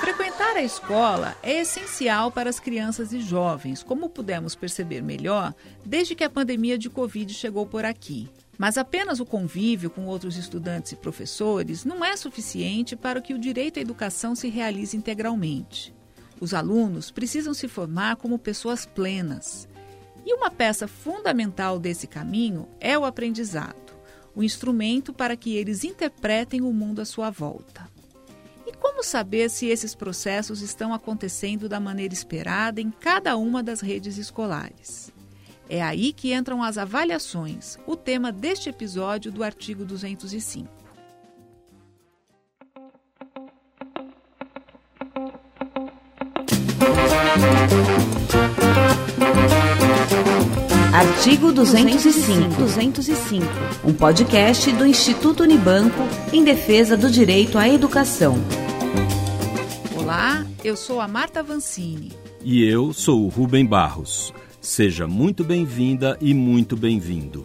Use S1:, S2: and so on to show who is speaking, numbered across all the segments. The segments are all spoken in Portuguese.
S1: Frequentar a escola é essencial para as crianças e jovens, como pudemos perceber melhor desde que a pandemia de Covid chegou por aqui. Mas apenas o convívio com outros estudantes e professores não é suficiente para que o direito à educação se realize integralmente. Os alunos precisam se formar como pessoas plenas. E uma peça fundamental desse caminho é o aprendizado, o instrumento para que eles interpretem o mundo à sua volta. E como saber se esses processos estão acontecendo da maneira esperada em cada uma das redes escolares? É aí que entram as avaliações, o tema deste episódio do artigo 205.
S2: Artigo 205. 205. Um podcast do Instituto Unibanco em defesa do direito à educação.
S1: Olá, eu sou a Marta Vancini.
S3: E eu sou o Rubem Barros. Seja muito bem-vinda e muito bem-vindo.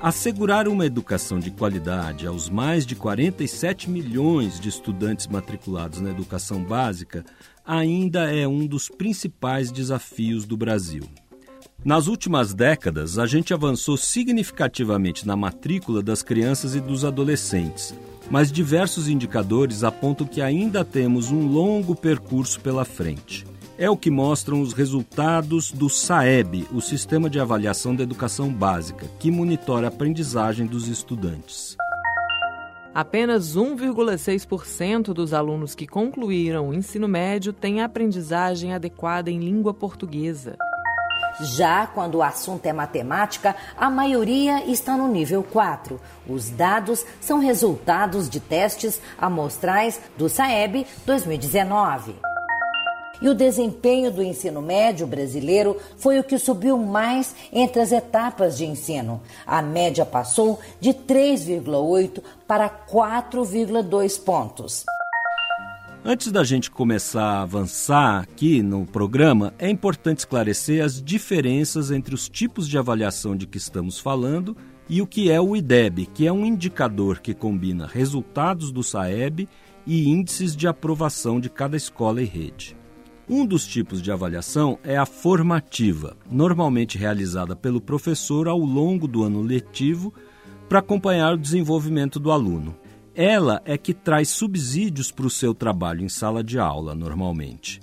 S3: Assegurar uma educação de qualidade aos mais de 47 milhões de estudantes matriculados na educação básica ainda é um dos principais desafios do Brasil. Nas últimas décadas, a gente avançou significativamente na matrícula das crianças e dos adolescentes, mas diversos indicadores apontam que ainda temos um longo percurso pela frente é o que mostram os resultados do SAEB, o Sistema de Avaliação da Educação Básica, que monitora a aprendizagem dos estudantes.
S4: Apenas 1,6% dos alunos que concluíram o ensino médio têm aprendizagem adequada em língua portuguesa.
S5: Já quando o assunto é matemática, a maioria está no nível 4. Os dados são resultados de testes amostrais do SAEB 2019. E o desempenho do ensino médio brasileiro foi o que subiu mais entre as etapas de ensino. A média passou de 3,8 para 4,2 pontos.
S3: Antes da gente começar a avançar aqui no programa, é importante esclarecer as diferenças entre os tipos de avaliação de que estamos falando e o que é o IDEB, que é um indicador que combina resultados do SAEB e índices de aprovação de cada escola e rede. Um dos tipos de avaliação é a formativa, normalmente realizada pelo professor ao longo do ano letivo para acompanhar o desenvolvimento do aluno. Ela é que traz subsídios para o seu trabalho em sala de aula, normalmente.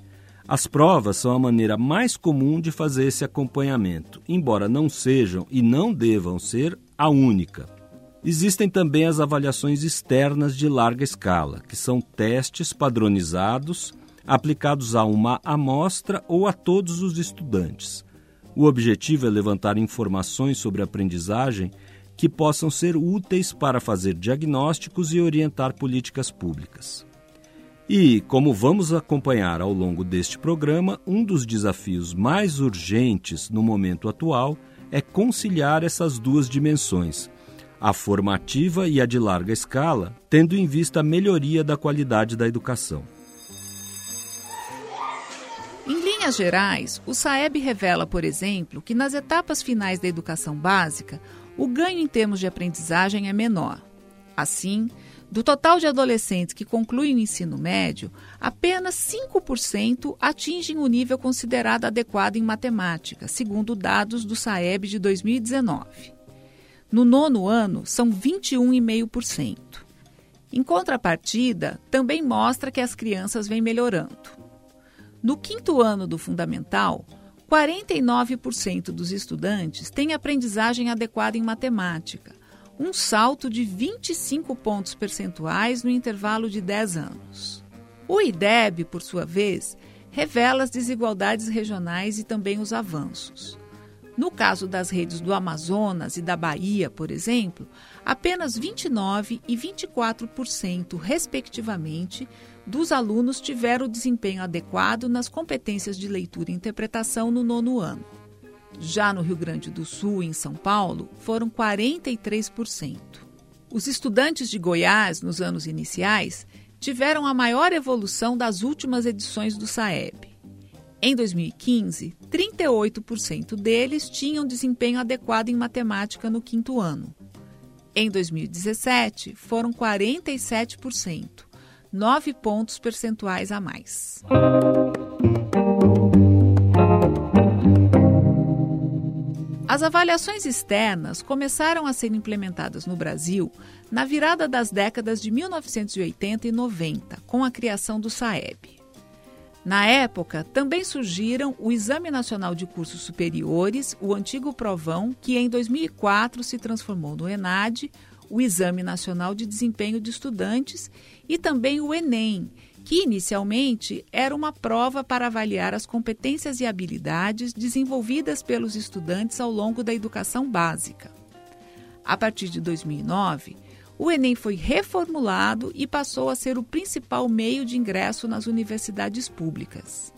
S3: As provas são a maneira mais comum de fazer esse acompanhamento, embora não sejam e não devam ser a única. Existem também as avaliações externas de larga escala, que são testes padronizados aplicados a uma amostra ou a todos os estudantes. O objetivo é levantar informações sobre aprendizagem que possam ser úteis para fazer diagnósticos e orientar políticas públicas. E, como vamos acompanhar ao longo deste programa, um dos desafios mais urgentes no momento atual é conciliar essas duas dimensões, a formativa e a de larga escala, tendo em vista a melhoria da qualidade da educação
S1: linhas gerais, o SAEB revela, por exemplo, que nas etapas finais da educação básica, o ganho em termos de aprendizagem é menor. Assim, do total de adolescentes que concluem o ensino médio, apenas 5% atingem o nível considerado adequado em matemática, segundo dados do SAEB de 2019. No nono ano, são 21,5%. Em contrapartida, também mostra que as crianças vêm melhorando. No quinto ano do fundamental, 49% dos estudantes têm aprendizagem adequada em matemática, um salto de 25 pontos percentuais no intervalo de 10 anos. O IDEB, por sua vez, revela as desigualdades regionais e também os avanços. No caso das redes do Amazonas e da Bahia, por exemplo, apenas 29% e 24%, respectivamente, dos alunos tiveram o desempenho adequado nas competências de leitura e interpretação no nono ano. Já no Rio Grande do Sul e em São Paulo, foram 43%. Os estudantes de Goiás, nos anos iniciais, tiveram a maior evolução das últimas edições do SAEB. Em 2015, 38% deles tinham desempenho adequado em matemática no quinto ano. Em 2017, foram 47%, 9 pontos percentuais a mais. As avaliações externas começaram a ser implementadas no Brasil na virada das décadas de 1980 e 90, com a criação do SAEB. Na época, também surgiram o Exame Nacional de Cursos Superiores, o antigo Provão, que em 2004 se transformou no ENAD, o Exame Nacional de Desempenho de Estudantes, e também o ENEM, que inicialmente era uma prova para avaliar as competências e habilidades desenvolvidas pelos estudantes ao longo da educação básica. A partir de 2009, o Enem foi reformulado e passou a ser o principal meio de ingresso nas universidades públicas.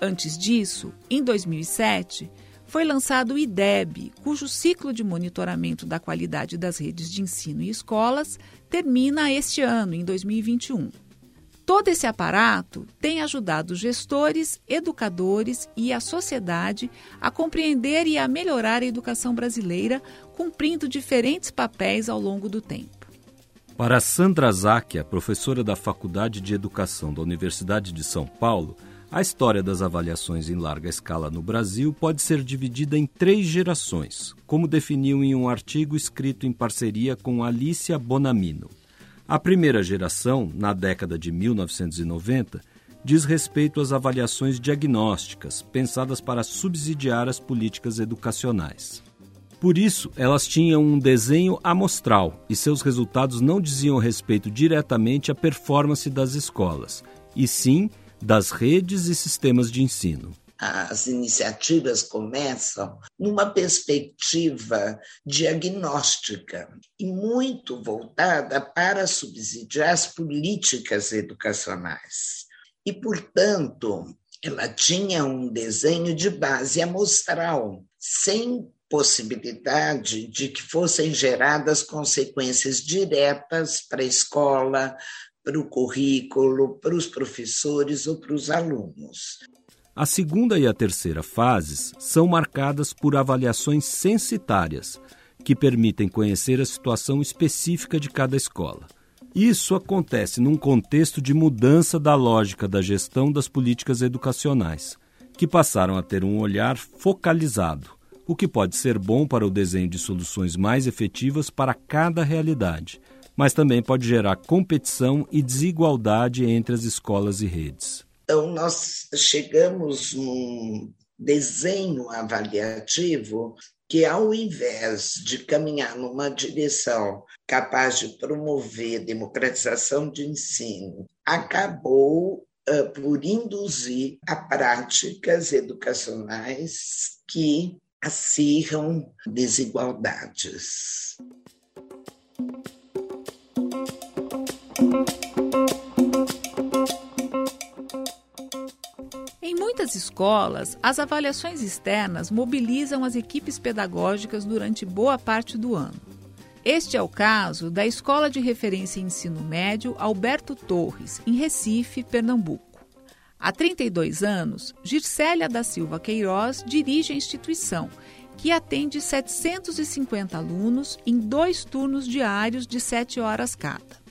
S1: Antes disso, em 2007, foi lançado o IDEB, cujo ciclo de monitoramento da qualidade das redes de ensino e escolas termina este ano, em 2021. Todo esse aparato tem ajudado gestores, educadores e a sociedade a compreender e a melhorar a educação brasileira, cumprindo diferentes papéis ao longo do tempo.
S3: Para Sandra Záquia, professora da Faculdade de Educação da Universidade de São Paulo, a história das avaliações em larga escala no Brasil pode ser dividida em três gerações, como definiu em um artigo escrito em parceria com Alicia Bonamino. A primeira geração, na década de 1990, diz respeito às avaliações diagnósticas, pensadas para subsidiar as políticas educacionais. Por isso, elas tinham um desenho amostral e seus resultados não diziam respeito diretamente à performance das escolas, e sim das redes e sistemas de ensino
S6: as iniciativas começam numa perspectiva diagnóstica e muito voltada para subsidiar as políticas educacionais. E, portanto, ela tinha um desenho de base amostral, sem possibilidade de que fossem geradas consequências diretas para a escola, para o currículo, para os professores ou para os alunos.
S3: A segunda e a terceira fases são marcadas por avaliações censitárias, que permitem conhecer a situação específica de cada escola. Isso acontece num contexto de mudança da lógica da gestão das políticas educacionais, que passaram a ter um olhar focalizado, o que pode ser bom para o desenho de soluções mais efetivas para cada realidade, mas também pode gerar competição e desigualdade entre as escolas e redes.
S6: Então, nós chegamos num desenho avaliativo que, ao invés de caminhar numa direção capaz de promover democratização de ensino, acabou uh, por induzir a práticas educacionais que acirram desigualdades.
S1: Muitas escolas, as avaliações externas mobilizam as equipes pedagógicas durante boa parte do ano. Este é o caso da Escola de Referência em Ensino Médio Alberto Torres, em Recife, Pernambuco. Há 32 anos, Gircélia da Silva Queiroz dirige a instituição, que atende 750 alunos em dois turnos diários de 7 horas cada.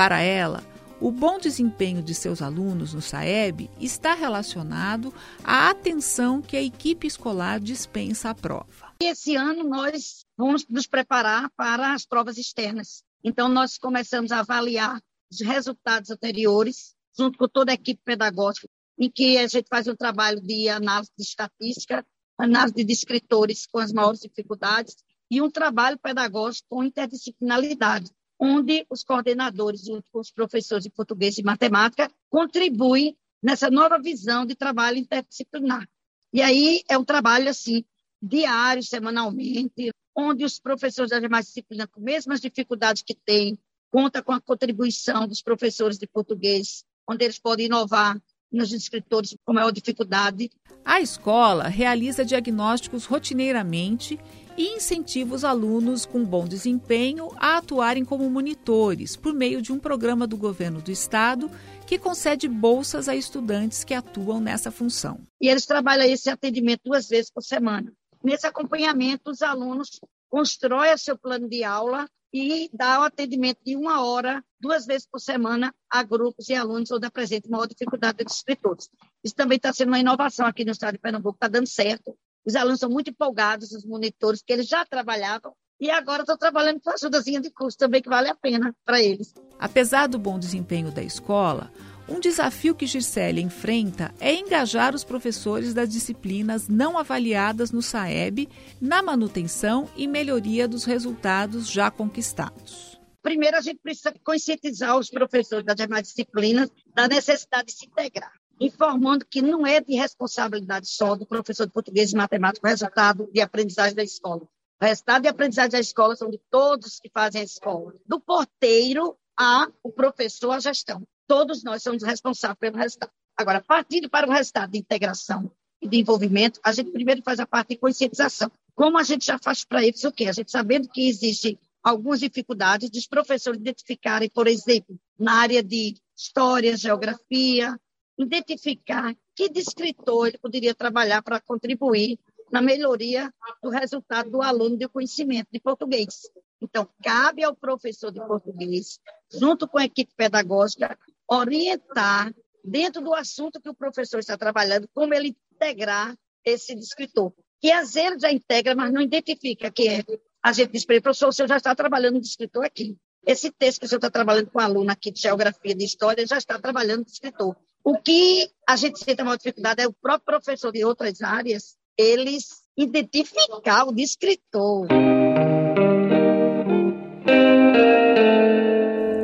S1: Para ela, o bom desempenho de seus alunos no SAEB está relacionado à atenção que a equipe escolar dispensa à prova.
S7: Esse ano nós vamos nos preparar para as provas externas. Então nós começamos a avaliar os resultados anteriores junto com toda a equipe pedagógica, em que a gente faz um trabalho de análise de estatística, análise de descritores com as maiores dificuldades e um trabalho pedagógico com interdisciplinaridade onde os coordenadores, junto com os professores de português e matemática, contribuem nessa nova visão de trabalho interdisciplinar. E aí é um trabalho assim diário, semanalmente, onde os professores das demais disciplinas, com as mesmas dificuldades que têm, conta com a contribuição dos professores de português, onde eles podem inovar nos escritores com maior dificuldade.
S1: A escola realiza diagnósticos rotineiramente e incentiva os alunos com bom desempenho a atuarem como monitores por meio de um programa do governo do estado que concede bolsas a estudantes que atuam nessa função.
S7: E eles trabalham esse atendimento duas vezes por semana. Nesse acompanhamento, os alunos constroem seu plano de aula e dar o atendimento de uma hora, duas vezes por semana, a grupos e alunos onde apresenta maior dificuldade dos escritores. Isso também está sendo uma inovação aqui no estado de Pernambuco, está dando certo. Os alunos são muito empolgados, os monitores, que eles já trabalhavam e agora estão trabalhando com ajudazinha de custo também, que vale a pena para eles.
S1: Apesar do bom desempenho da escola, um desafio que Gisele enfrenta é engajar os professores das disciplinas não avaliadas no SAEB na manutenção e melhoria dos resultados já conquistados.
S7: Primeiro, a gente precisa conscientizar os professores das demais disciplinas da necessidade de se integrar, informando que não é de responsabilidade só do professor de português e matemática o resultado de aprendizagem da escola. O resultado de aprendizagem da escola são de todos que fazem a escola, do porteiro a o professor, a gestão todos nós somos responsáveis pelo resultado. Agora, partindo para o resultado de integração e de envolvimento, a gente primeiro faz a parte de conscientização. Como a gente já faz para eles o quê? A gente sabendo que existem algumas dificuldades dos professores identificarem, por exemplo, na área de história, geografia, identificar que descritor ele poderia trabalhar para contribuir na melhoria do resultado do aluno de conhecimento de português. Então, cabe ao professor de português, junto com a equipe pedagógica, orientar dentro do assunto que o professor está trabalhando, como ele integrar esse escritor. Que às vezes já integra, mas não identifica que é. A gente diz para ele, professor, o senhor já está trabalhando de escritor aqui. Esse texto que o senhor está trabalhando com o aluno aqui de geografia, de história, já está trabalhando de escritor. O que a gente sente maior dificuldade é o próprio professor de outras áreas, eles identificar o de escritor.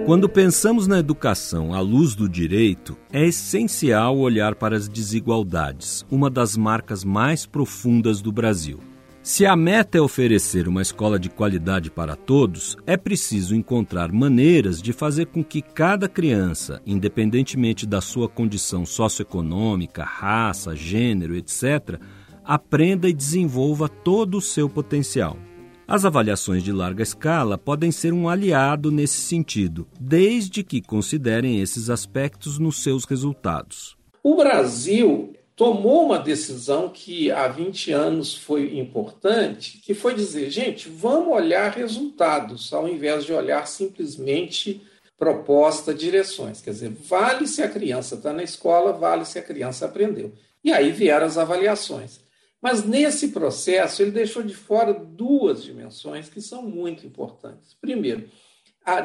S3: Quando pensamos na educação à luz do direito, é essencial olhar para as desigualdades, uma das marcas mais profundas do Brasil. Se a meta é oferecer uma escola de qualidade para todos, é preciso encontrar maneiras de fazer com que cada criança, independentemente da sua condição socioeconômica, raça, gênero, etc., aprenda e desenvolva todo o seu potencial. As avaliações de larga escala podem ser um aliado nesse sentido, desde que considerem esses aspectos nos seus resultados.
S8: O Brasil tomou uma decisão que há 20 anos foi importante, que foi dizer, gente, vamos olhar resultados, ao invés de olhar simplesmente proposta, direções. Quer dizer, vale se a criança está na escola, vale se a criança aprendeu. E aí vieram as avaliações. Mas nesse processo, ele deixou de fora duas dimensões que são muito importantes. Primeiro,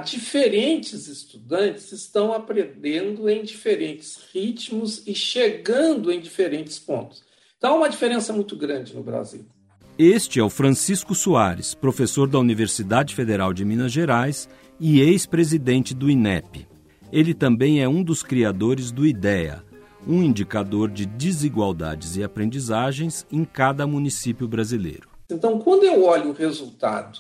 S8: diferentes estudantes estão aprendendo em diferentes ritmos e chegando em diferentes pontos. Então, há uma diferença muito grande no Brasil.
S3: Este é o Francisco Soares, professor da Universidade Federal de Minas Gerais e ex-presidente do INEP. Ele também é um dos criadores do IDEA, um indicador de desigualdades e aprendizagens em cada município brasileiro.
S8: Então, quando eu olho o resultado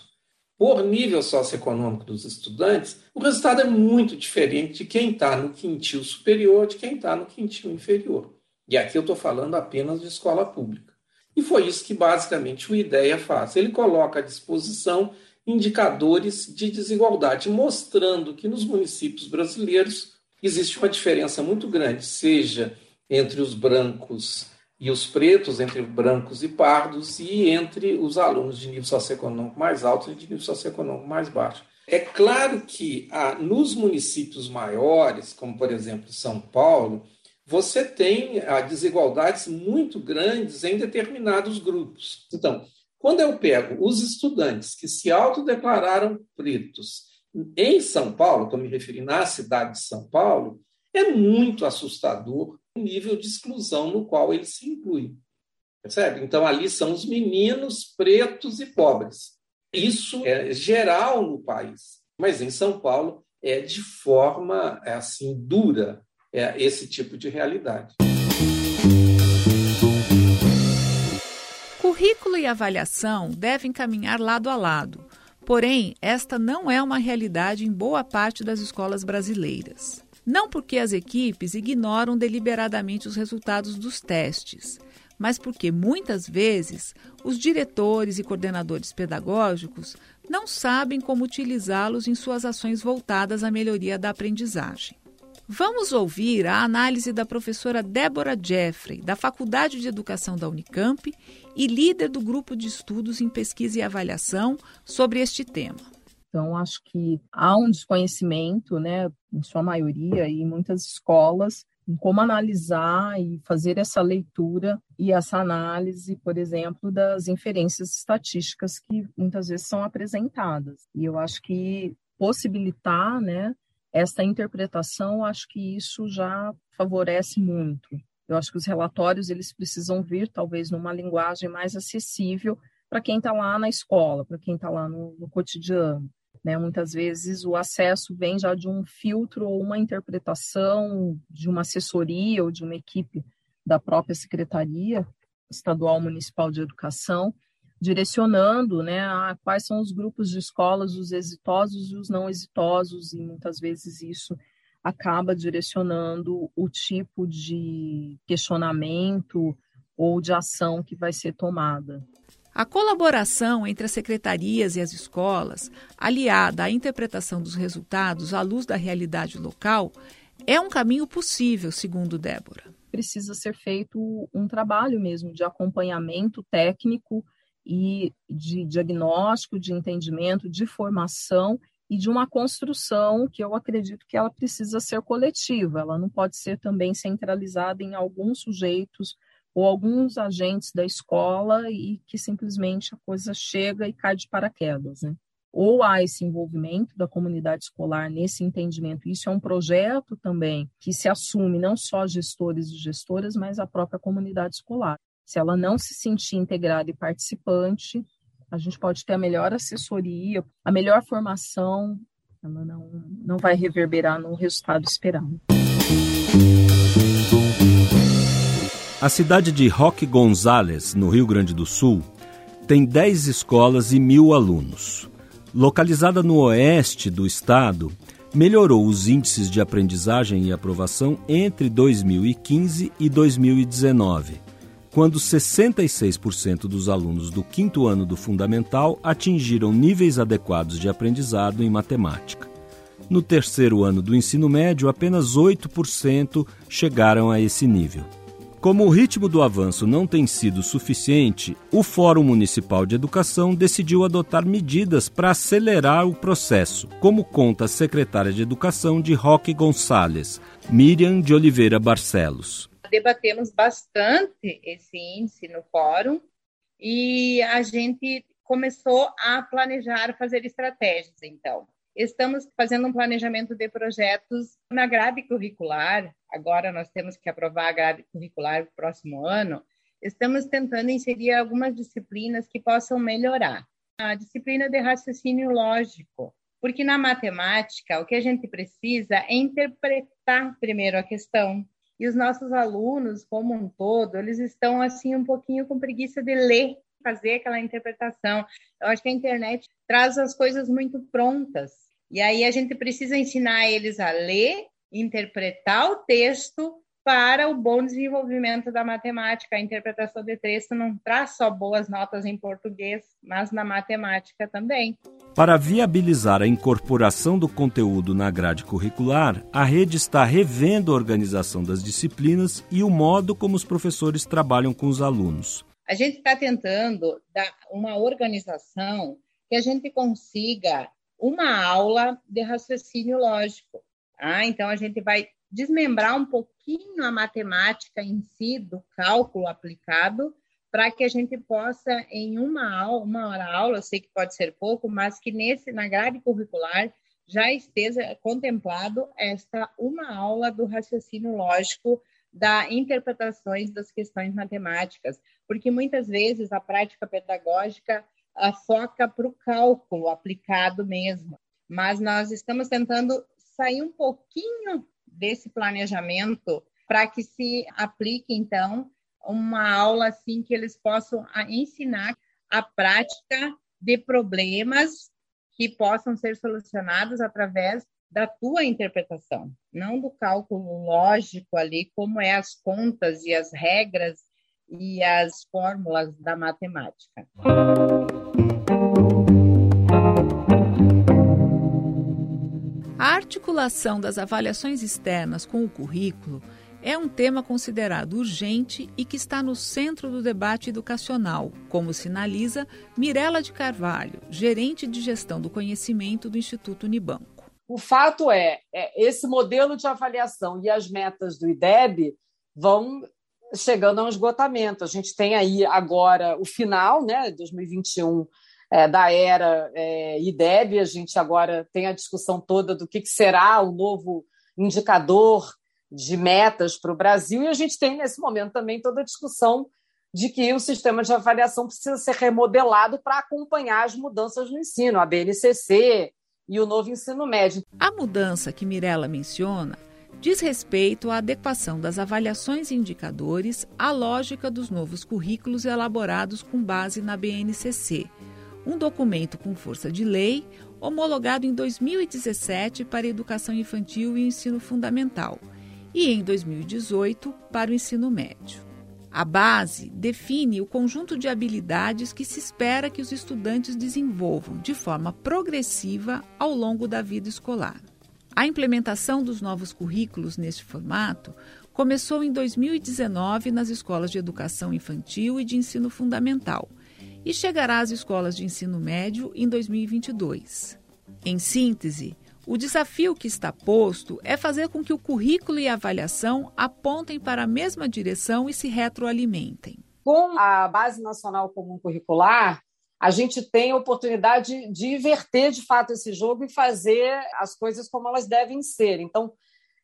S8: por nível socioeconômico dos estudantes, o resultado é muito diferente de quem está no quintil superior de quem está no quintil inferior. E aqui eu estou falando apenas de escola pública. E foi isso que basicamente o IDEA faz. Ele coloca à disposição indicadores de desigualdade, mostrando que nos municípios brasileiros existe uma diferença muito grande, seja entre os brancos e os pretos, entre brancos e pardos, e entre os alunos de nível socioeconômico mais alto e de nível socioeconômico mais baixo. É claro que ah, nos municípios maiores, como por exemplo São Paulo, você tem ah, desigualdades muito grandes em determinados grupos. Então, quando eu pego os estudantes que se autodeclararam pretos em São Paulo, estou me referindo à cidade de São Paulo, é muito assustador nível de exclusão no qual ele se inclui. Percebe? Então, ali são os meninos pretos e pobres. Isso é geral no país, mas em São Paulo é de forma é assim dura é, esse tipo de realidade.
S1: Currículo e avaliação devem caminhar lado a lado Porém, esta não é uma realidade em boa parte das escolas brasileiras. Não porque as equipes ignoram deliberadamente os resultados dos testes, mas porque muitas vezes os diretores e coordenadores pedagógicos não sabem como utilizá-los em suas ações voltadas à melhoria da aprendizagem. Vamos ouvir a análise da professora Débora Jeffrey, da Faculdade de Educação da Unicamp e líder do grupo de estudos em pesquisa e avaliação sobre este tema.
S9: Então, acho que há um desconhecimento, né, em sua maioria, e muitas escolas, em como analisar e fazer essa leitura e essa análise, por exemplo, das inferências estatísticas que muitas vezes são apresentadas. E eu acho que possibilitar, né, essa interpretação, acho que isso já favorece muito. Eu acho que os relatórios eles precisam vir talvez numa linguagem mais acessível para quem está lá na escola, para quem está lá no, no cotidiano. Né? Muitas vezes o acesso vem já de um filtro ou uma interpretação de uma assessoria ou de uma equipe da própria Secretaria Estadual Municipal de Educação, direcionando né, a quais são os grupos de escolas, os exitosos e os não exitosos, e muitas vezes isso acaba direcionando o tipo de questionamento ou de ação que vai ser tomada.
S1: A colaboração entre as secretarias e as escolas, aliada à interpretação dos resultados à luz da realidade local, é um caminho possível, segundo Débora.
S9: Precisa ser feito um trabalho mesmo de acompanhamento técnico e de diagnóstico, de entendimento, de formação e de uma construção que eu acredito que ela precisa ser coletiva, ela não pode ser também centralizada em alguns sujeitos ou alguns agentes da escola e que simplesmente a coisa chega e cai de paraquedas, né? Ou há esse envolvimento da comunidade escolar nesse entendimento. Isso é um projeto também que se assume não só gestores e gestoras, mas a própria comunidade escolar. Se ela não se sentir integrada e participante, a gente pode ter a melhor assessoria, a melhor formação, ela não, não vai reverberar no resultado esperado.
S3: A cidade de Roque Gonzales, no Rio Grande do Sul, tem 10 escolas e mil alunos. Localizada no oeste do estado, melhorou os índices de aprendizagem e aprovação entre 2015 e 2019, quando 66% dos alunos do quinto ano do fundamental atingiram níveis adequados de aprendizado em matemática. No terceiro ano do ensino médio, apenas 8% chegaram a esse nível. Como o ritmo do avanço não tem sido suficiente, o Fórum Municipal de Educação decidiu adotar medidas para acelerar o processo, como conta a secretária de Educação de Roque Gonçalves, Miriam de Oliveira Barcelos.
S10: Debatemos bastante esse índice no fórum e a gente começou a planejar fazer estratégias, então. Estamos fazendo um planejamento de projetos na grade curricular. Agora nós temos que aprovar a grade curricular no próximo ano. Estamos tentando inserir algumas disciplinas que possam melhorar. A disciplina de raciocínio lógico, porque na matemática o que a gente precisa é interpretar primeiro a questão. E os nossos alunos, como um todo, eles estão assim um pouquinho com preguiça de ler fazer aquela interpretação. Eu acho que a internet traz as coisas muito prontas. E aí a gente precisa ensinar eles a ler, interpretar o texto para o bom desenvolvimento da matemática. A interpretação de texto não traz só boas notas em português, mas na matemática também.
S3: Para viabilizar a incorporação do conteúdo na grade curricular, a rede está revendo a organização das disciplinas e o modo como os professores trabalham com os alunos.
S10: A gente está tentando dar uma organização que a gente consiga uma aula de raciocínio lógico. Tá? Então, a gente vai desmembrar um pouquinho a matemática em si, do cálculo aplicado, para que a gente possa, em uma aula, uma hora aula, eu sei que pode ser pouco, mas que nesse, na grade curricular já esteja contemplado esta uma aula do raciocínio lógico da interpretações das questões matemáticas, porque muitas vezes a prática pedagógica a, foca para o cálculo aplicado mesmo, mas nós estamos tentando sair um pouquinho desse planejamento para que se aplique então uma aula assim que eles possam ensinar a prática de problemas que possam ser solucionados através da tua interpretação, não do cálculo lógico ali, como é as contas e as regras e as fórmulas da matemática.
S1: A articulação das avaliações externas com o currículo é um tema considerado urgente e que está no centro do debate educacional, como sinaliza Mirela de Carvalho, gerente de gestão do conhecimento do Instituto Unibanco.
S11: O fato é, é esse modelo de avaliação e as metas do IDEB vão chegando a um esgotamento. A gente tem aí agora o final, né, 2021, é, da era é, IDEB, a gente agora tem a discussão toda do que, que será o novo indicador de metas para o Brasil, e a gente tem nesse momento também toda a discussão de que o sistema de avaliação precisa ser remodelado para acompanhar as mudanças no ensino, a BNCC e o novo ensino médio.
S1: A mudança que Mirella menciona diz respeito à adequação das avaliações e indicadores à lógica dos novos currículos elaborados com base na BNCC, um documento com força de lei homologado em 2017 para educação infantil e ensino fundamental e em 2018 para o ensino médio. A base define o conjunto de habilidades que se espera que os estudantes desenvolvam de forma progressiva ao longo da vida escolar. A implementação dos novos currículos neste formato começou em 2019 nas escolas de educação infantil e de ensino fundamental e chegará às escolas de ensino médio em 2022. Em síntese, o desafio que está posto é fazer com que o currículo e a avaliação apontem para a mesma direção e se retroalimentem.
S11: Com a Base Nacional Comum Curricular, a gente tem a oportunidade de inverter de fato esse jogo e fazer as coisas como elas devem ser. Então,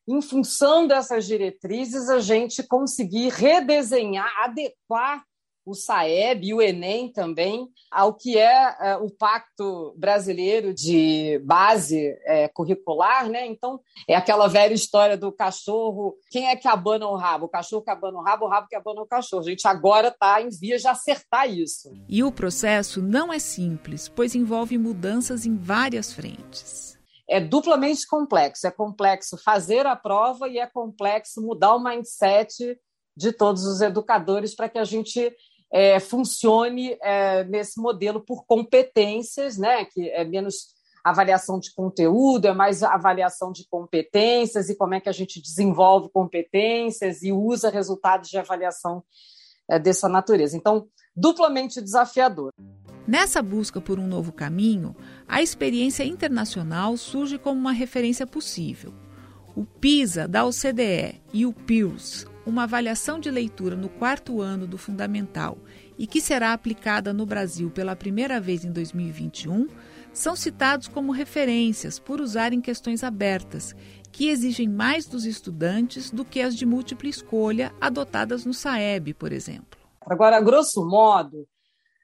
S11: em função dessas diretrizes, a gente conseguir redesenhar, adequar o SAEB e o Enem também ao que é, é o Pacto Brasileiro de Base é, Curricular, né? Então, é aquela velha história do cachorro, quem é que abana o rabo? O cachorro que abana o rabo, o rabo que abana o cachorro. A gente agora está em via de acertar isso.
S1: E o processo não é simples, pois envolve mudanças em várias frentes
S11: é duplamente complexo. É complexo fazer a prova e é complexo mudar o mindset de todos os educadores para que a gente é, funcione é, nesse modelo por competências, né? que é menos avaliação de conteúdo, é mais avaliação de competências e como é que a gente desenvolve competências e usa resultados de avaliação é, dessa natureza. Então, duplamente desafiador.
S1: Nessa busca por um novo caminho, a experiência internacional surge como uma referência possível. O PISA da OCDE e o PIRS, uma avaliação de leitura no quarto ano do Fundamental e que será aplicada no Brasil pela primeira vez em 2021, são citados como referências por usarem questões abertas, que exigem mais dos estudantes do que as de múltipla escolha adotadas no SAEB, por exemplo.
S11: Agora, grosso modo,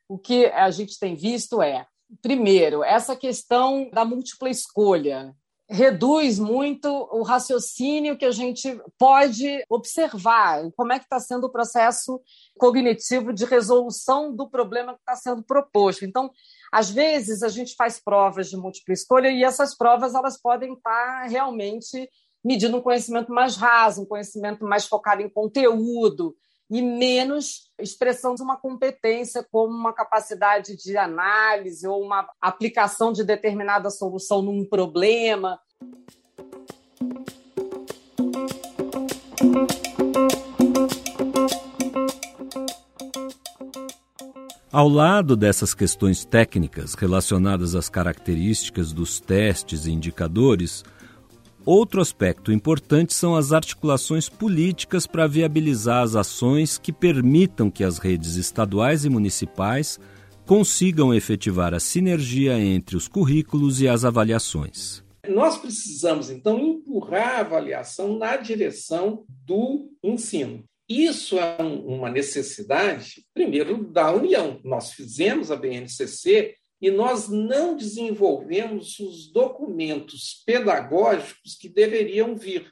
S11: o que a gente tem visto é, primeiro, essa questão da múltipla escolha, reduz muito o raciocínio que a gente pode observar, como é que está sendo o processo cognitivo de resolução do problema que está sendo proposto. Então, às vezes a gente faz provas de múltipla escolha e essas provas elas podem estar tá realmente medindo um conhecimento mais raso, um conhecimento mais focado em conteúdo e menos expressão de uma competência como uma capacidade de análise ou uma aplicação de determinada solução num problema.
S3: Ao lado dessas questões técnicas relacionadas às características dos testes e indicadores, Outro aspecto importante são as articulações políticas para viabilizar as ações que permitam que as redes estaduais e municipais consigam efetivar a sinergia entre os currículos e as avaliações.
S8: Nós precisamos, então, empurrar a avaliação na direção do ensino. Isso é uma necessidade, primeiro, da União. Nós fizemos a BNCC e nós não desenvolvemos os documentos pedagógicos que deveriam vir.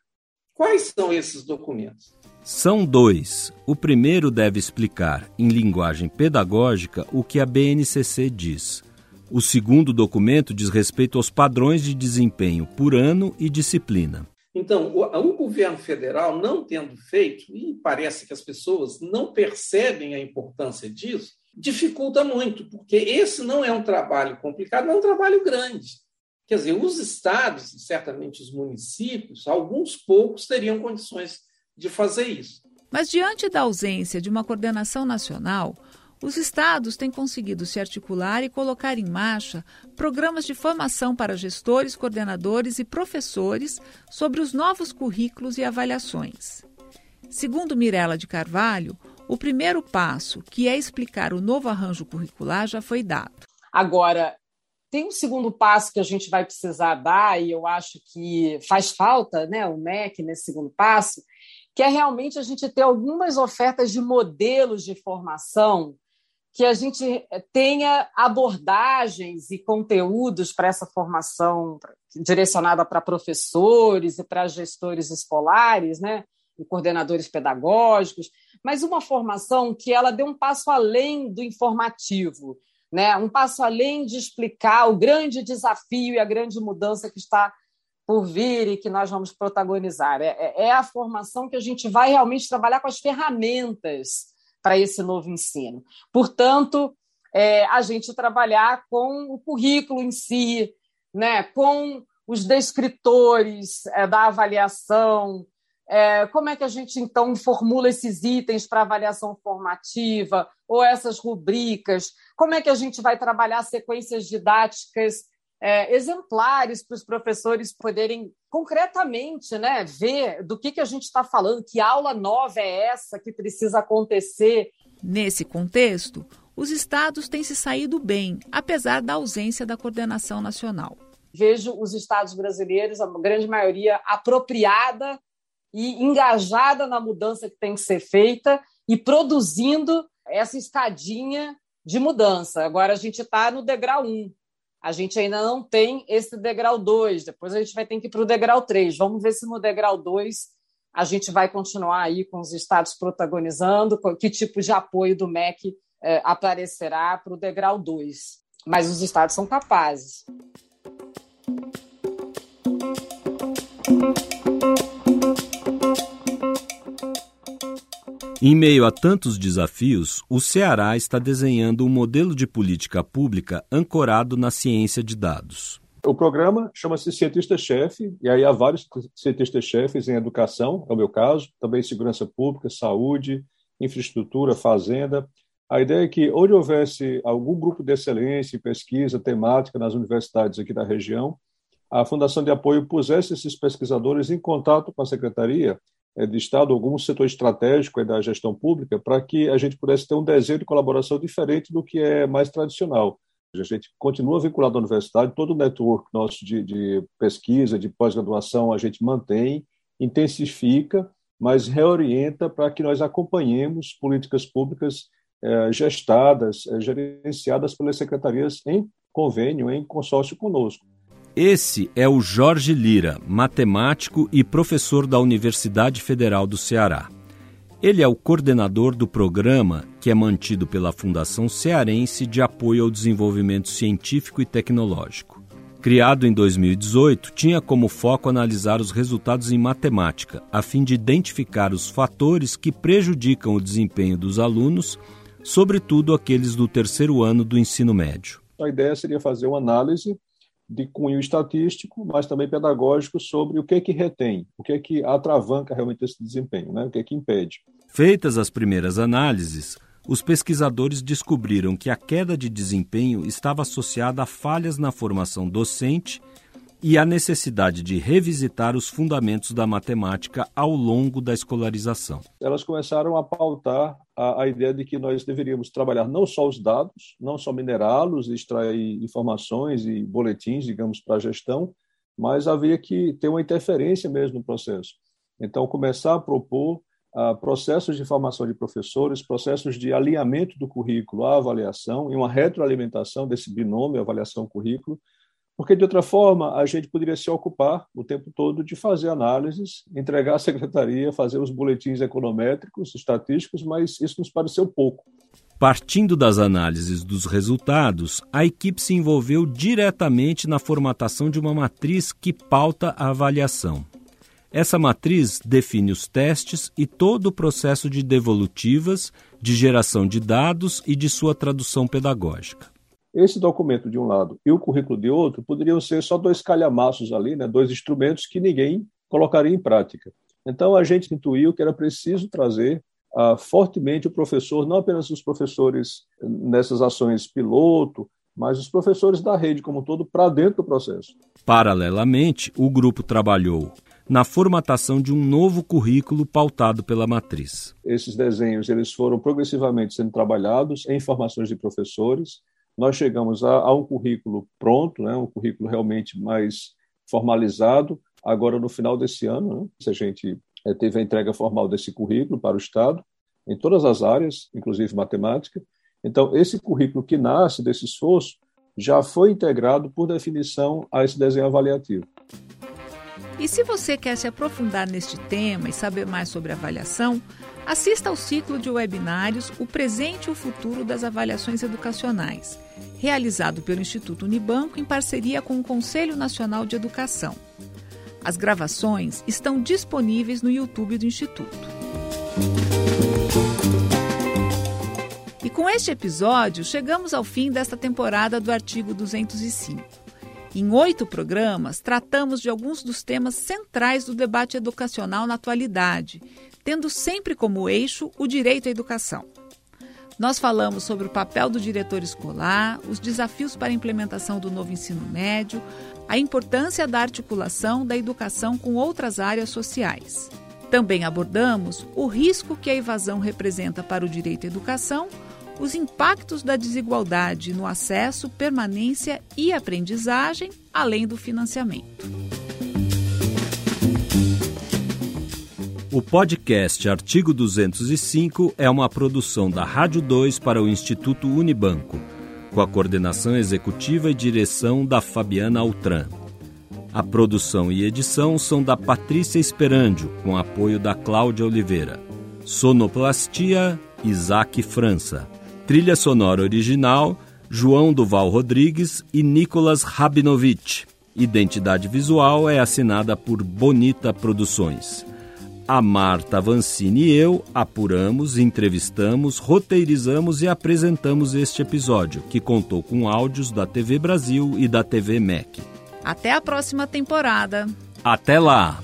S8: Quais são esses documentos?
S3: São dois. O primeiro deve explicar, em linguagem pedagógica, o que a BNCC diz. O segundo documento diz respeito aos padrões de desempenho por ano e disciplina.
S8: Então, o, o, governo federal, não tendo feito, e parece que as pessoas não percebem a importância disso, dificulta muito, porque esse não é um trabalho complicado, é um trabalho grande. Quer dizer, os estados, certamente os municípios, alguns poucos teriam condições de fazer isso.
S1: Mas diante da ausência de uma coordenação nacional, os estados têm conseguido se articular e colocar em marcha programas de formação para gestores, coordenadores e professores sobre os novos currículos e avaliações. Segundo Mirela de Carvalho, o primeiro passo, que é explicar o novo arranjo curricular, já foi dado.
S11: Agora, tem um segundo passo que a gente vai precisar dar, e eu acho que faz falta né, o MEC nesse segundo passo, que é realmente a gente ter algumas ofertas de modelos de formação que a gente tenha abordagens e conteúdos para essa formação direcionada para professores e para gestores escolares, né, e coordenadores pedagógicos, mas uma formação que ela dê um passo além do informativo, né, um passo além de explicar o grande desafio e a grande mudança que está por vir e que nós vamos protagonizar. É, é, é a formação que a gente vai realmente trabalhar com as ferramentas para esse novo ensino. Portanto, é, a gente trabalhar com o currículo em si, né, com os descritores é, da avaliação, é, como é que a gente então formula esses itens para avaliação formativa ou essas rubricas? Como é que a gente vai trabalhar sequências didáticas é, exemplares para os professores poderem concretamente né, ver do que, que a gente está falando, que aula nova é essa que precisa acontecer.
S1: Nesse contexto, os estados têm se saído bem, apesar da ausência da coordenação nacional.
S11: Vejo os estados brasileiros, a grande maioria, apropriada e engajada na mudança que tem que ser feita e produzindo essa escadinha de mudança. Agora a gente está no degrau 1 a gente ainda não tem esse degrau 2, depois a gente vai ter que ir para o degrau 3. Vamos ver se no degrau 2 a gente vai continuar aí com os estados protagonizando, que tipo de apoio do MEC é, aparecerá para o degrau 2. Mas os estados são capazes.
S3: Em meio a tantos desafios, o Ceará está desenhando um modelo de política pública ancorado na ciência de dados.
S12: O programa chama-se Cientista-Chefe, e aí há vários cientistas-chefes em educação, é o meu caso, também segurança pública, saúde, infraestrutura, fazenda. A ideia é que, onde houvesse algum grupo de excelência em pesquisa temática nas universidades aqui da região, a Fundação de Apoio pusesse esses pesquisadores em contato com a secretaria de Estado, algum setor estratégico da gestão pública, para que a gente pudesse ter um desenho de colaboração diferente do que é mais tradicional. A gente continua vinculado à universidade, todo o network nosso de, de pesquisa, de pós-graduação, a gente mantém, intensifica, mas reorienta para que nós acompanhemos políticas públicas eh, gestadas, gerenciadas pelas secretarias em convênio, em consórcio conosco.
S3: Esse é o Jorge Lira, matemático e professor da Universidade Federal do Ceará. Ele é o coordenador do programa que é mantido pela Fundação Cearense de Apoio ao Desenvolvimento Científico e Tecnológico. Criado em 2018, tinha como foco analisar os resultados em matemática, a fim de identificar os fatores que prejudicam o desempenho dos alunos, sobretudo aqueles do terceiro ano do ensino médio.
S12: A ideia seria fazer uma análise de cunho estatístico, mas também pedagógico sobre o que é que retém, o que é que atravanca realmente esse desempenho, né? o que é que impede.
S3: Feitas as primeiras análises, os pesquisadores descobriram que a queda de desempenho estava associada a falhas na formação docente e à necessidade de revisitar os fundamentos da matemática ao longo da escolarização.
S12: Elas começaram a pautar a, a ideia de que nós deveríamos trabalhar não só os dados, não só minerá-los, extrair informações e boletins, digamos, para a gestão, mas havia que ter uma interferência mesmo no processo. Então, começar a propor uh, processos de formação de professores, processos de alinhamento do currículo à avaliação e uma retroalimentação desse binômio avaliação-currículo, porque de outra forma a gente poderia se ocupar o tempo todo de fazer análises, entregar à secretaria, fazer os boletins econométricos, estatísticos, mas isso nos pareceu pouco.
S3: Partindo das análises dos resultados, a equipe se envolveu diretamente na formatação de uma matriz que pauta a avaliação. Essa matriz define os testes e todo o processo de devolutivas, de geração de dados e de sua tradução pedagógica.
S12: Esse documento de um lado e o currículo de outro poderiam ser só dois calhamaços ali, né, dois instrumentos que ninguém colocaria em prática. Então, a gente intuiu que era preciso trazer uh, fortemente o professor, não apenas os professores nessas ações piloto, mas os professores da rede como um todo para dentro do processo.
S3: Paralelamente, o grupo trabalhou na formatação de um novo currículo pautado pela matriz.
S12: Esses desenhos eles foram progressivamente sendo trabalhados em formações de professores. Nós chegamos a, a um currículo pronto, né, um currículo realmente mais formalizado, agora no final desse ano. Né, a gente é, teve a entrega formal desse currículo para o Estado, em todas as áreas, inclusive matemática. Então, esse currículo que nasce desse esforço já foi integrado, por definição, a esse desenho avaliativo.
S1: E se você quer se aprofundar neste tema e saber mais sobre avaliação, assista ao ciclo de webinários O Presente e o Futuro das Avaliações Educacionais, realizado pelo Instituto Unibanco em parceria com o Conselho Nacional de Educação. As gravações estão disponíveis no YouTube do Instituto. E com este episódio, chegamos ao fim desta temporada do artigo 205. Em oito programas, tratamos de alguns dos temas centrais do debate educacional na atualidade, tendo sempre como eixo o direito à educação. Nós falamos sobre o papel do diretor escolar, os desafios para a implementação do novo ensino médio, a importância da articulação da educação com outras áreas sociais. Também abordamos o risco que a evasão representa para o direito à educação, os impactos da desigualdade no acesso, permanência e aprendizagem, além do financiamento.
S3: O podcast Artigo 205 é uma produção da Rádio 2 para o Instituto Unibanco com a coordenação executiva e direção da Fabiana Altran. A produção e edição são da Patrícia Esperandio, com apoio da Cláudia Oliveira. Sonoplastia, Isaac França. Trilha sonora original, João Duval Rodrigues e Nicolas Rabinovich. Identidade visual é assinada por Bonita Produções. A Marta Vancini e eu apuramos, entrevistamos, roteirizamos e apresentamos este episódio, que contou com áudios da TV Brasil e da TV MEC.
S1: Até a próxima temporada.
S3: Até lá!